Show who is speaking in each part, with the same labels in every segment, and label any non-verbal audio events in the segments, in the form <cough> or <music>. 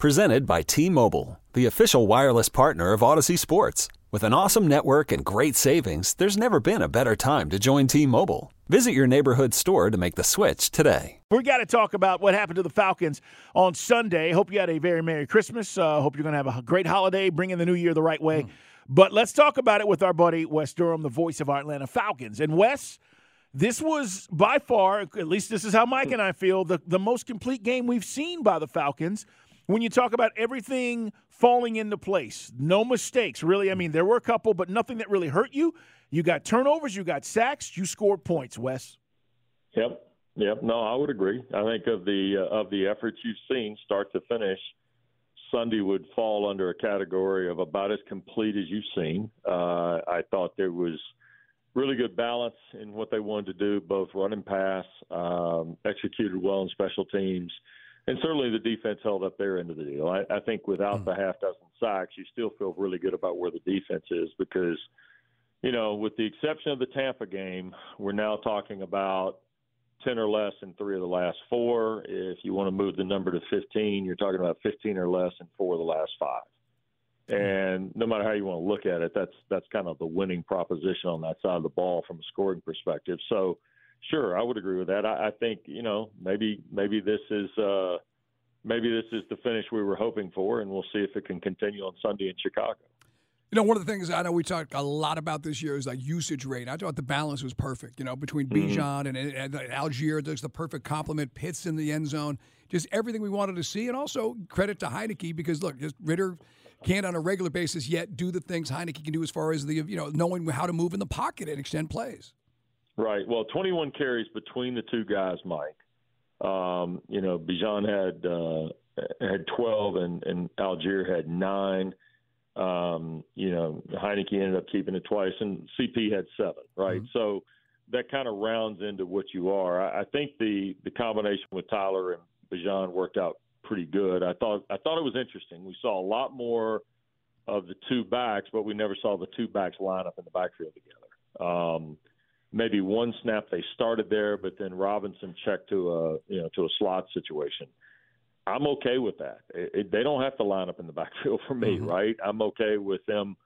Speaker 1: Presented by T-Mobile, the official wireless partner of Odyssey Sports. With an awesome network and great savings, there's never been a better time to join T-Mobile. Visit your neighborhood store to make the switch today.
Speaker 2: We got to talk about what happened to the Falcons on Sunday. Hope you had a very Merry Christmas. Uh, hope you're going to have a great holiday, bringing the new year the right way. Mm. But let's talk about it with our buddy Wes Durham, the voice of our Atlanta Falcons. And Wes, this was by far, at least this is how Mike and I feel, the, the most complete game we've seen by the Falcons when you talk about everything falling into place, no mistakes, really. I mean, there were a couple, but nothing that really hurt you. You got turnovers, you got sacks, you scored points, Wes.
Speaker 3: Yep. Yep. No, I would agree. I think of the uh, of the efforts you've seen start to finish, Sunday would fall under a category of about as complete as you've seen. Uh, I thought there was really good balance in what they wanted to do, both run and pass, um, executed well in special teams and certainly the defense held up their end of the deal. I, I think without mm. the half dozen sacks, you still feel really good about where the defense is because, you know, with the exception of the Tampa game, we're now talking about 10 or less in three of the last four. If you want to move the number to 15, you're talking about 15 or less in four of the last five. And no matter how you want to look at it, that's that's kind of the winning proposition on that side of the ball from a scoring perspective. So, Sure, I would agree with that. I, I think you know maybe maybe this is uh, maybe this is the finish we were hoping for, and we'll see if it can continue on Sunday in Chicago.
Speaker 4: You know, one of the things I know we talked a lot about this year is like usage rate. I thought the balance was perfect. You know, between mm-hmm. Bijan and, and, and Allgeier, there's the perfect complement. Pitts in the end zone, just everything we wanted to see, and also credit to Heinicke because look, just Ridder can't on a regular basis yet do the things Heinicke can do as far as the you know knowing how to move in the pocket and extend plays.
Speaker 3: Right. Well, 21 carries between the two guys, Mike. Um, you know, Bijan had uh, had 12 and, and Allgeier had nine. Um, you know, Heinicke ended up keeping it twice, and CP had seven. Right. Mm-hmm. So that kind of rounds into what you are. I, I think the the combination with Tyler and Bijan worked out pretty good. I thought I thought it was interesting. We saw a lot more of the two backs, but we never saw the two backs line up in the backfield together. Um, maybe one snap they started there, but then Robinson checked to a you know to a slot situation. I'm okay with that. It, it, they don't have to line up in the <laughs> backfield for me, mm-hmm. right? I'm okay with them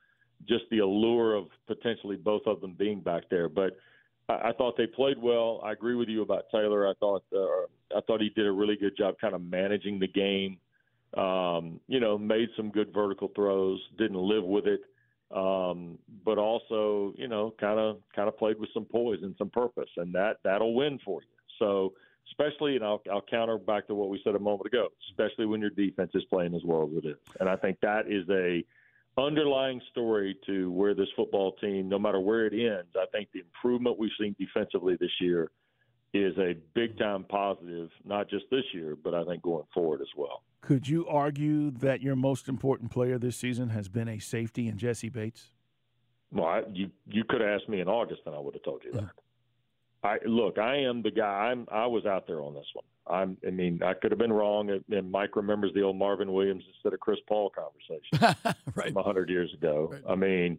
Speaker 3: just the allure of potentially both of them being back there. But I, I thought they played well. I agree with you about Taylor. I thought uh, I thought he did a really good job kind of managing the game. Um, you know, made some good vertical throws, didn't live with it um, but also you know kind of kind of played with some poise and some purpose, and that that'll win for you. So especially, and I'll, I'll counter back to what we said a moment ago, especially when your defense is playing as well as it is, and I think that is a underlying story to where this football team, no matter where it ends, I think the improvement we've seen defensively this year is a big time positive, not just this year, but I think going forward as well.
Speaker 2: Could you argue that your most important player this season has been a safety in Jessie Bates?
Speaker 3: Well, I, you you could have asked me in August, and I would have told you that. I look, I am the guy. I'm I was out there on this one. I'm. I mean, I could have been wrong. And Mike remembers the old Marvin Williams instead of Chris Paul conversation <laughs>
Speaker 4: right.
Speaker 3: from hundred years ago.
Speaker 4: Right.
Speaker 3: I mean,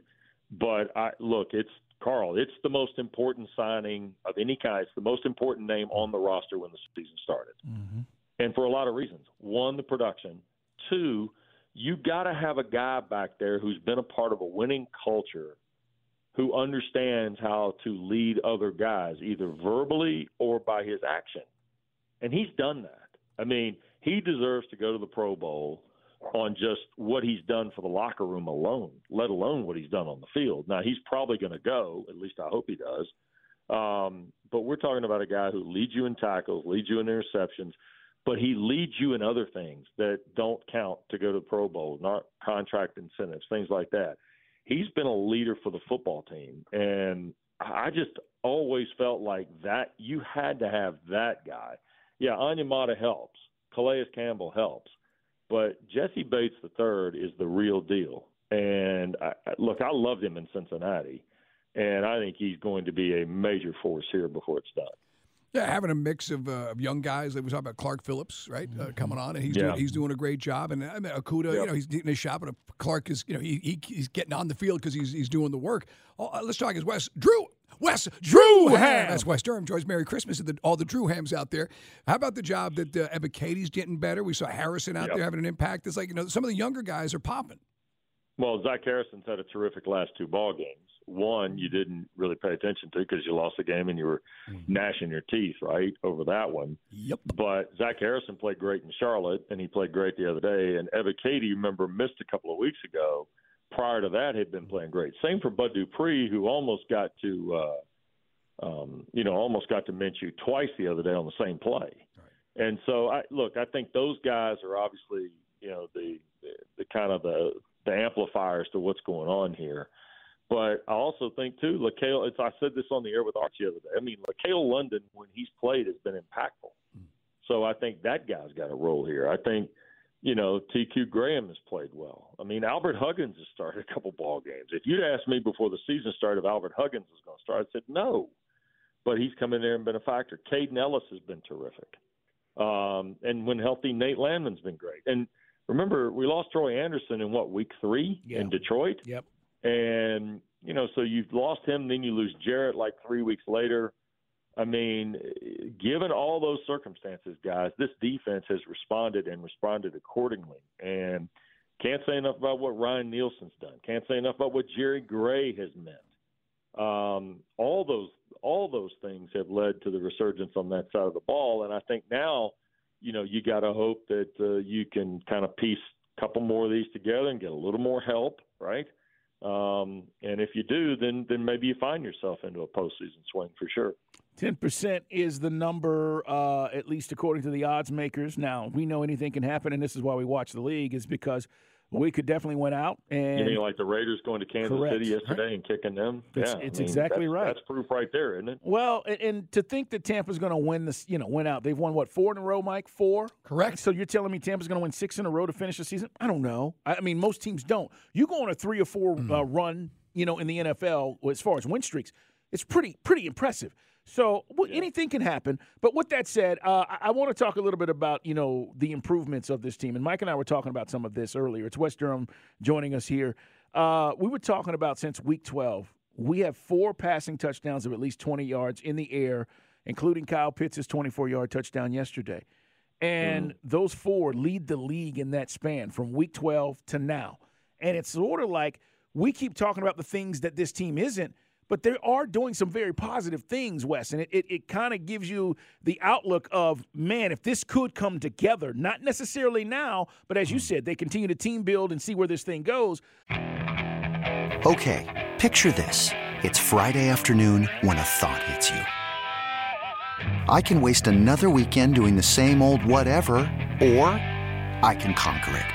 Speaker 3: but I look. It's Carl. It's the most important signing of any kind. It's the most important name on the roster when the season started.
Speaker 4: Mm-hmm
Speaker 3: and for a lot of reasons. One, the production. Two, you got to have a guy back there who's been a part of a winning culture who understands how to lead other guys, either verbally or by his action. And he's done that. I mean, he deserves to go to the Pro Bowl on just what he's done for the locker room alone, let alone what he's done on the field. Now, he's probably going to go, at least I hope he does. Um, but we're talking about a guy who leads you in tackles, leads you in interceptions, but he leads you in other things that don't count to go to the Pro Bowl, not contract incentives, things like that. He's been a leader for the football team, and I just always felt like that you had to have that guy. Yeah, Onyemata helps, Calais Campbell helps, But Jessie Bates III is the real deal. And I, look, I loved him in Cincinnati, and I think he's going to be a major force here before it's done.
Speaker 4: Yeah, having a mix of, uh, of young guys. We talked about Clark Phillips, right, uh, coming on, and he's
Speaker 3: Yeah.
Speaker 4: doing, he's doing a great job. And I mean, Akuda, you know, he's getting his shot, but Clark is, you know, he, he he's getting on the field because he's he's doing the work. Oh, let's talk as Wes Drew. Wes Drew
Speaker 2: Ham.
Speaker 4: That's Wes Durham. Joyce Merry Christmas to the, all the Drew Hams out there. How about the job that uh, Ebiketie's getting better? We saw Harrison out
Speaker 3: Yep.
Speaker 4: there having an impact. It's like you know some of the younger guys are popping.
Speaker 3: Well, Zach Harrison's had a terrific last two ball games. One you didn't really pay attention to because you lost the game and you were gnashing your teeth right over that one.
Speaker 4: Yep.
Speaker 3: But Zach Harrison played great in Charlotte, and he played great the other day. And Ebiketie, you remember, missed a couple of weeks ago. Prior to that, had been playing great. Same for Bud Dupree, who almost got to, uh, um, you know, almost got to Minshew twice the other day on the same play. And so, I look, I think those guys are obviously, you know, the the, the kind of the the amplifiers to what's going on here. But I also think too, LaCale. It's I said this on the air with Archie the other day. I mean, LaCale London when he's played has been impactful. So I think that guy's got a role here. I think, you know, TQ Graham has played well. I mean, Albert Huggins has started a couple ball games. If you'd asked me before the season started if Albert Huggins was going to start, I said no. But he's come in there and been a factor. Kaden Elliss has been terrific. Um, and when healthy, Nate Landman's been great. And remember, we lost Troy Anderson in what week three
Speaker 2: Yeah.
Speaker 3: in Detroit.
Speaker 2: Yep.
Speaker 3: And you know, so you've lost him, then you lose Jarrett like three weeks later. I mean, given all those circumstances, guys, this defense has responded and responded accordingly. And can't say enough about what Ryan Nielsen's done. Can't say enough about what Jerry Gray has meant. Um, all those all those things have led to the resurgence on that side of the ball, and I think now, you know, you got to hope that uh, you can kind of piece a couple more of these together and get a little more help, right? Um, and if you do, then then maybe you find yourself into a postseason swing for sure.
Speaker 2: Ten percent is the number, uh, at least according to the odds makers. Now we know anything can happen, and this is why we watch the league, is because we could definitely win out. And
Speaker 3: You mean like the Raiders going to Kansas
Speaker 2: Correct.
Speaker 3: City yesterday and kicking them?
Speaker 2: It's-
Speaker 3: yeah, I
Speaker 2: it's
Speaker 3: mean,
Speaker 2: exactly
Speaker 3: that's-
Speaker 2: right.
Speaker 3: That's proof right there, isn't it?
Speaker 2: well, and, and to think that Tampa's going to win this, you know, win out. They've won what four in a row, Mike? Four.
Speaker 4: Correct.
Speaker 2: So you're telling me Tampa's going to win six in a row to finish the season? I don't know. I I mean, most teams don't. You go on a three or four
Speaker 4: Mm.
Speaker 2: uh, run, you know, in the NFL as far as win streaks. It's pretty pretty impressive. So well, anything can happen. But with that said, uh, I, I want to talk a little bit about you know the improvements of this team. And Mike and I were talking about some of this earlier. It's Wes Durham joining us here. Uh, we were talking about since week 12, we have four passing touchdowns of at least 20 yards in the air, including Kyle Pitts' 24 yard touchdown yesterday. And those four lead the league in that span from week 12 to now. And it's sort of like we keep talking about the things that this team isn't, but they are doing some very positive things, Wes. And it, it, it kind of gives you the outlook of, man, if this could come together, not necessarily now, but as you said, they continue to team build and see where this thing goes.
Speaker 5: Okay, picture this. It's Friday afternoon when a thought hits you. I can waste another weekend doing the same old whatever, or I can conquer it.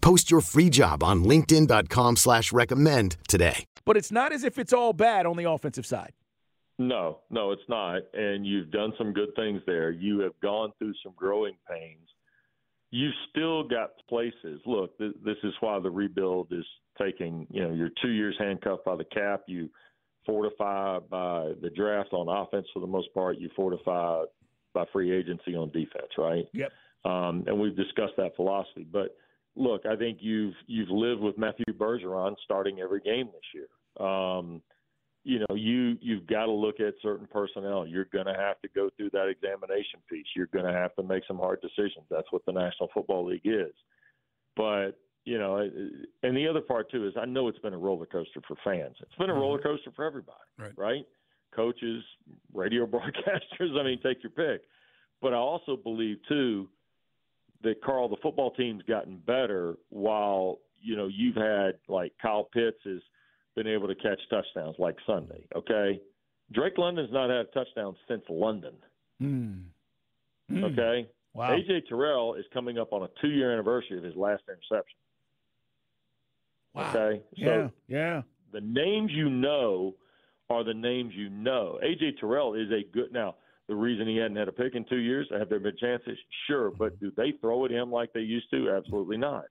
Speaker 6: Post your free job on LinkedIn.com slash recommend today.
Speaker 2: But it's not as if it's all bad on the offensive side.
Speaker 3: No, no, it's not. And you've done some good things there. You have gone through some growing pains. You've still got places. Look, th- this is why the rebuild is taking, you know, you're two years handcuffed by the cap. You fortify by the draft on offense for the most part. You fortify by free agency on defense, right?
Speaker 2: Yep.
Speaker 3: Um, and we've discussed that philosophy. But look, I think you've you've lived with Matthew Bergeron starting every game this year. Um, you know, you you've got to look at certain personnel. You're going to have to go through that examination piece. You're going to have to make some hard decisions. That's what the National Football League is. But you know, and the other part too is I know it's been a roller coaster for fans. It's been a mm-hmm. roller coaster for everybody,
Speaker 4: right?
Speaker 3: right? Coaches, radio <laughs> broadcasters. I mean, take your pick. But I also believe too that Carl, the football team's gotten better while you know you've had like Kyle Pitts has been able to catch touchdowns like Sunday. Okay, Drake London's not had a touchdown since London.
Speaker 2: Mm.
Speaker 3: Mm. Okay.
Speaker 2: Wow.
Speaker 3: AJ Terrell is coming up on a two-year anniversary of his last interception.
Speaker 2: Wow.
Speaker 3: Okay.
Speaker 2: Yeah.
Speaker 3: So
Speaker 2: yeah.
Speaker 3: The names you know are the names you know. AJ Terrell is a good now. The reason he hadn't had a pick in two years, have there been chances? Sure, but do they throw at him like they used to? Absolutely not.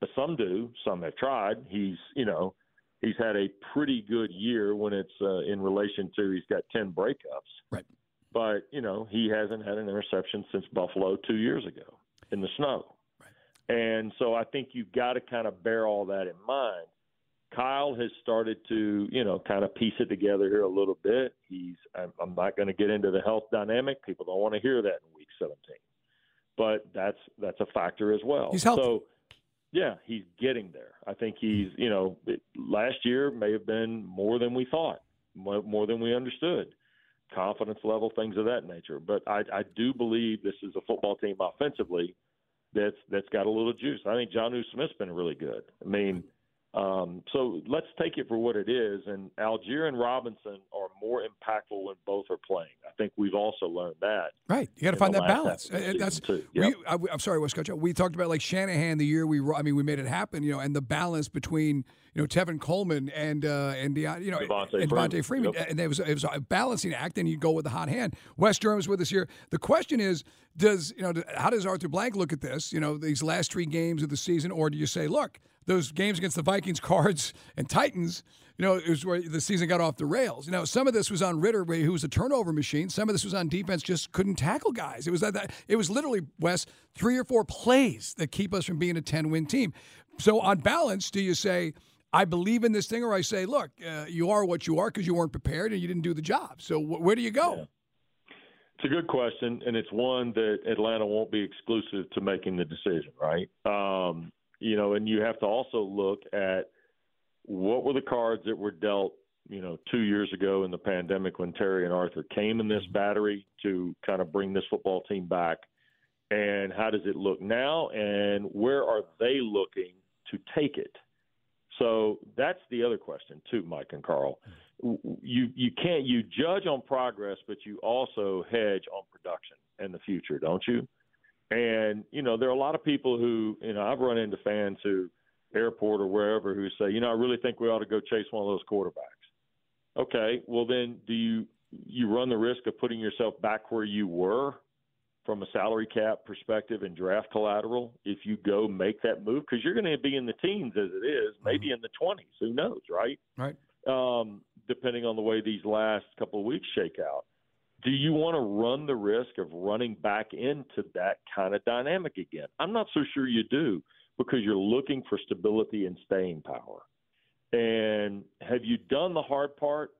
Speaker 3: But some do. Some have tried. He's, you know, he's had a pretty good year when it's uh, in relation to he's got ten breakups.
Speaker 4: Right.
Speaker 3: But you know, he hasn't had an interception since Buffalo two years ago in the snow. Right. And so I think you've got to kind of bear all that in mind. Kyle has started to, you know, kind of piece it together here a little bit. He's, I'm not going to get into the health dynamic. People don't want to hear that in week 17, but that's that's a factor as well.
Speaker 4: He's healthy.
Speaker 3: So, yeah, he's getting there. I think he's, you know, last year may have been more than we thought, more than we understood, confidence level, things of that nature. But I, I do believe this is a football team offensively that's that's got a little juice. I think Jonnu Smith's been really good. I mean, um, so let's take it for what it is. And Allgeier and Robinson are more impactful when both are playing. I think we've also learned that.
Speaker 4: Right, you got to find that balance.
Speaker 3: That's
Speaker 4: too.
Speaker 3: Yep.
Speaker 4: We, I, am sorry, West Coach. We talked about like Shanahan the year we. I mean, we made it happen. You know, and the balance between you know Tevin Coleman and uh, and you know
Speaker 3: Devonta
Speaker 4: and Devonta
Speaker 3: Freeman. Yep.
Speaker 4: and it was it was a balancing act, and you go with the hot hand. Wes Durham's with us here. The question is, does you know how does Arthur Blank look at this? You know, these last three games of the season, or do you say, look, those games against the Vikings, <laughs> Cards, and Titans? You know, it was where the season got off the rails. You know, some of this was on Ridder, who was a turnover machine. Some of this was on defense, just couldn't tackle guys. It was that, that it was literally Wes three or four plays that keep us from being a ten win team. So on balance, do you say? I believe in this thing, or I say, look, uh, you are what you are because you weren't prepared and you didn't do the job. So wh- where do you go?
Speaker 3: Yeah. It's a good question, and it's one that Atlanta won't be exclusive to making the decision, right? Um, you know, and you have to also look at what were the cards that were dealt, you know, two years ago in the pandemic when Terry and Arthur came in this battery to kind of bring this football team back, and how does it look now, and where are they looking to take it? So that's the other question too, Mike and Carl. You you can't you judge on progress, but you also hedge on production and the future, don't you? And you know there are a lot of people who you know I've run into fans who airport or wherever who say, you know, I really think we ought to go chase one of those quarterbacks. Okay, well then do you you run the risk of putting yourself back where you were from a salary cap perspective and draft collateral if you go make that move because you're going to be in the teens as it is, maybe mm-hmm. in the 20s. Who knows, right?
Speaker 4: Right.
Speaker 3: Um, depending on the way these last couple of weeks shake out. Do you want to run the risk of running back into that kind of dynamic again? I'm not so sure you do because you're looking for stability and staying power. And have you done the hard part?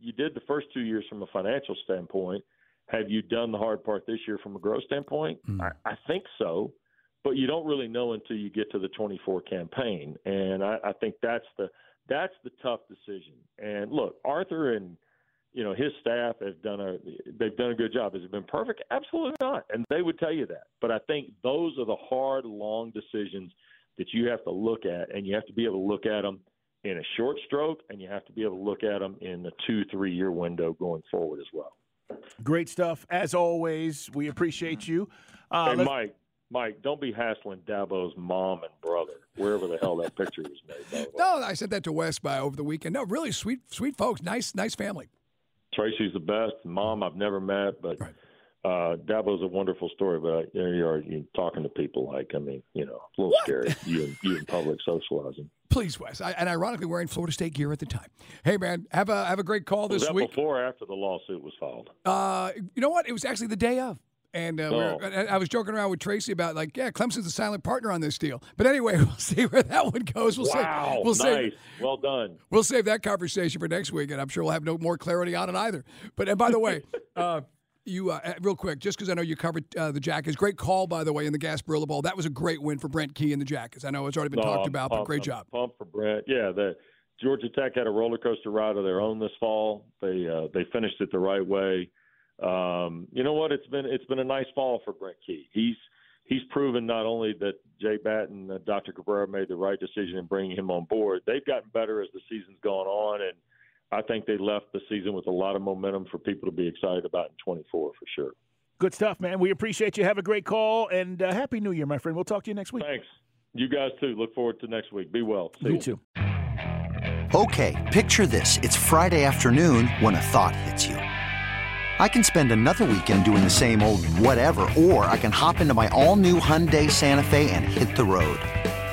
Speaker 3: You did the first two years from a financial standpoint. Have you done the hard part this year from a growth standpoint?
Speaker 4: Mm.
Speaker 3: I, I think so, but you don't really know until you get to the 24 campaign, and I, I think that's the that's the tough decision. And look, Arthur and you know his staff have done a they've done a good job. Has it been perfect? Absolutely not, and they would tell you that. But I think those are the hard, long decisions that you have to look at, and you have to be able to look at them in a short stroke, and you have to be able to look at them in the two, three year window going forward as well.
Speaker 2: Great stuff as always. We appreciate you.
Speaker 3: Uh, hey, Mike, Mike, don't be hassling Dabo's mom and brother, wherever the hell that picture was made.
Speaker 4: no, I sent that to Wes by over the weekend. No, really sweet, sweet folks. Nice, nice family.
Speaker 3: Tracy's the best. Mom, I've never met, but right. Uh, Dabo's a wonderful story. But there you are, you talking to people like, I mean, you know, a little what? scary. You, you in public socializing.
Speaker 4: Please, Wes. I, and ironically, wearing Florida State gear at the time. Hey, man, have a have a great call
Speaker 3: was
Speaker 4: this week.
Speaker 3: Before or after the lawsuit was filed?
Speaker 4: Uh, you know what? It was actually the day of. And uh, oh. we I was joking around with Tracy about like, yeah, Clemson's a silent partner on this deal. But anyway, <laughs> we'll see where that one goes. We'll
Speaker 3: wow,
Speaker 4: we'll
Speaker 3: nice, save, well done.
Speaker 4: We'll save that conversation for next week, and I'm sure we'll have no more clarity on it either. But and by the way, <laughs> uh, you uh, uh, real quick, just because I know you covered uh, the Jackets. Great call, by the way, in the Gasparilla Bowl. That was a great win for Brent Key and the Jackets. I know it's already been no, talked about,
Speaker 3: but
Speaker 4: great job.
Speaker 3: Pump for Brent. Yeah, the Georgia Tech had a roller coaster ride of their own this fall. They uh, they finished it the right way um, you know what? It's been it's been a nice fall for Brent Key. He's he's proven not only that Jay Batten and Dr. Cabrera made the right decision in bringing him on board. They've gotten better as the season's gone on, and I think they left the season with a lot of momentum for people to be excited about in 24 for sure.
Speaker 2: Good stuff, man. We appreciate you. Have a great call and uh, happy New Year, my friend. We'll talk to you next week.
Speaker 3: Thanks. You guys too. Look forward to next week. Be well.
Speaker 2: See you, you too.
Speaker 5: Okay, picture this: it's Friday afternoon when a thought hits you. I can spend another weekend doing the same old whatever, or I can hop into my all-new Hyundai Santa Fe and hit the road.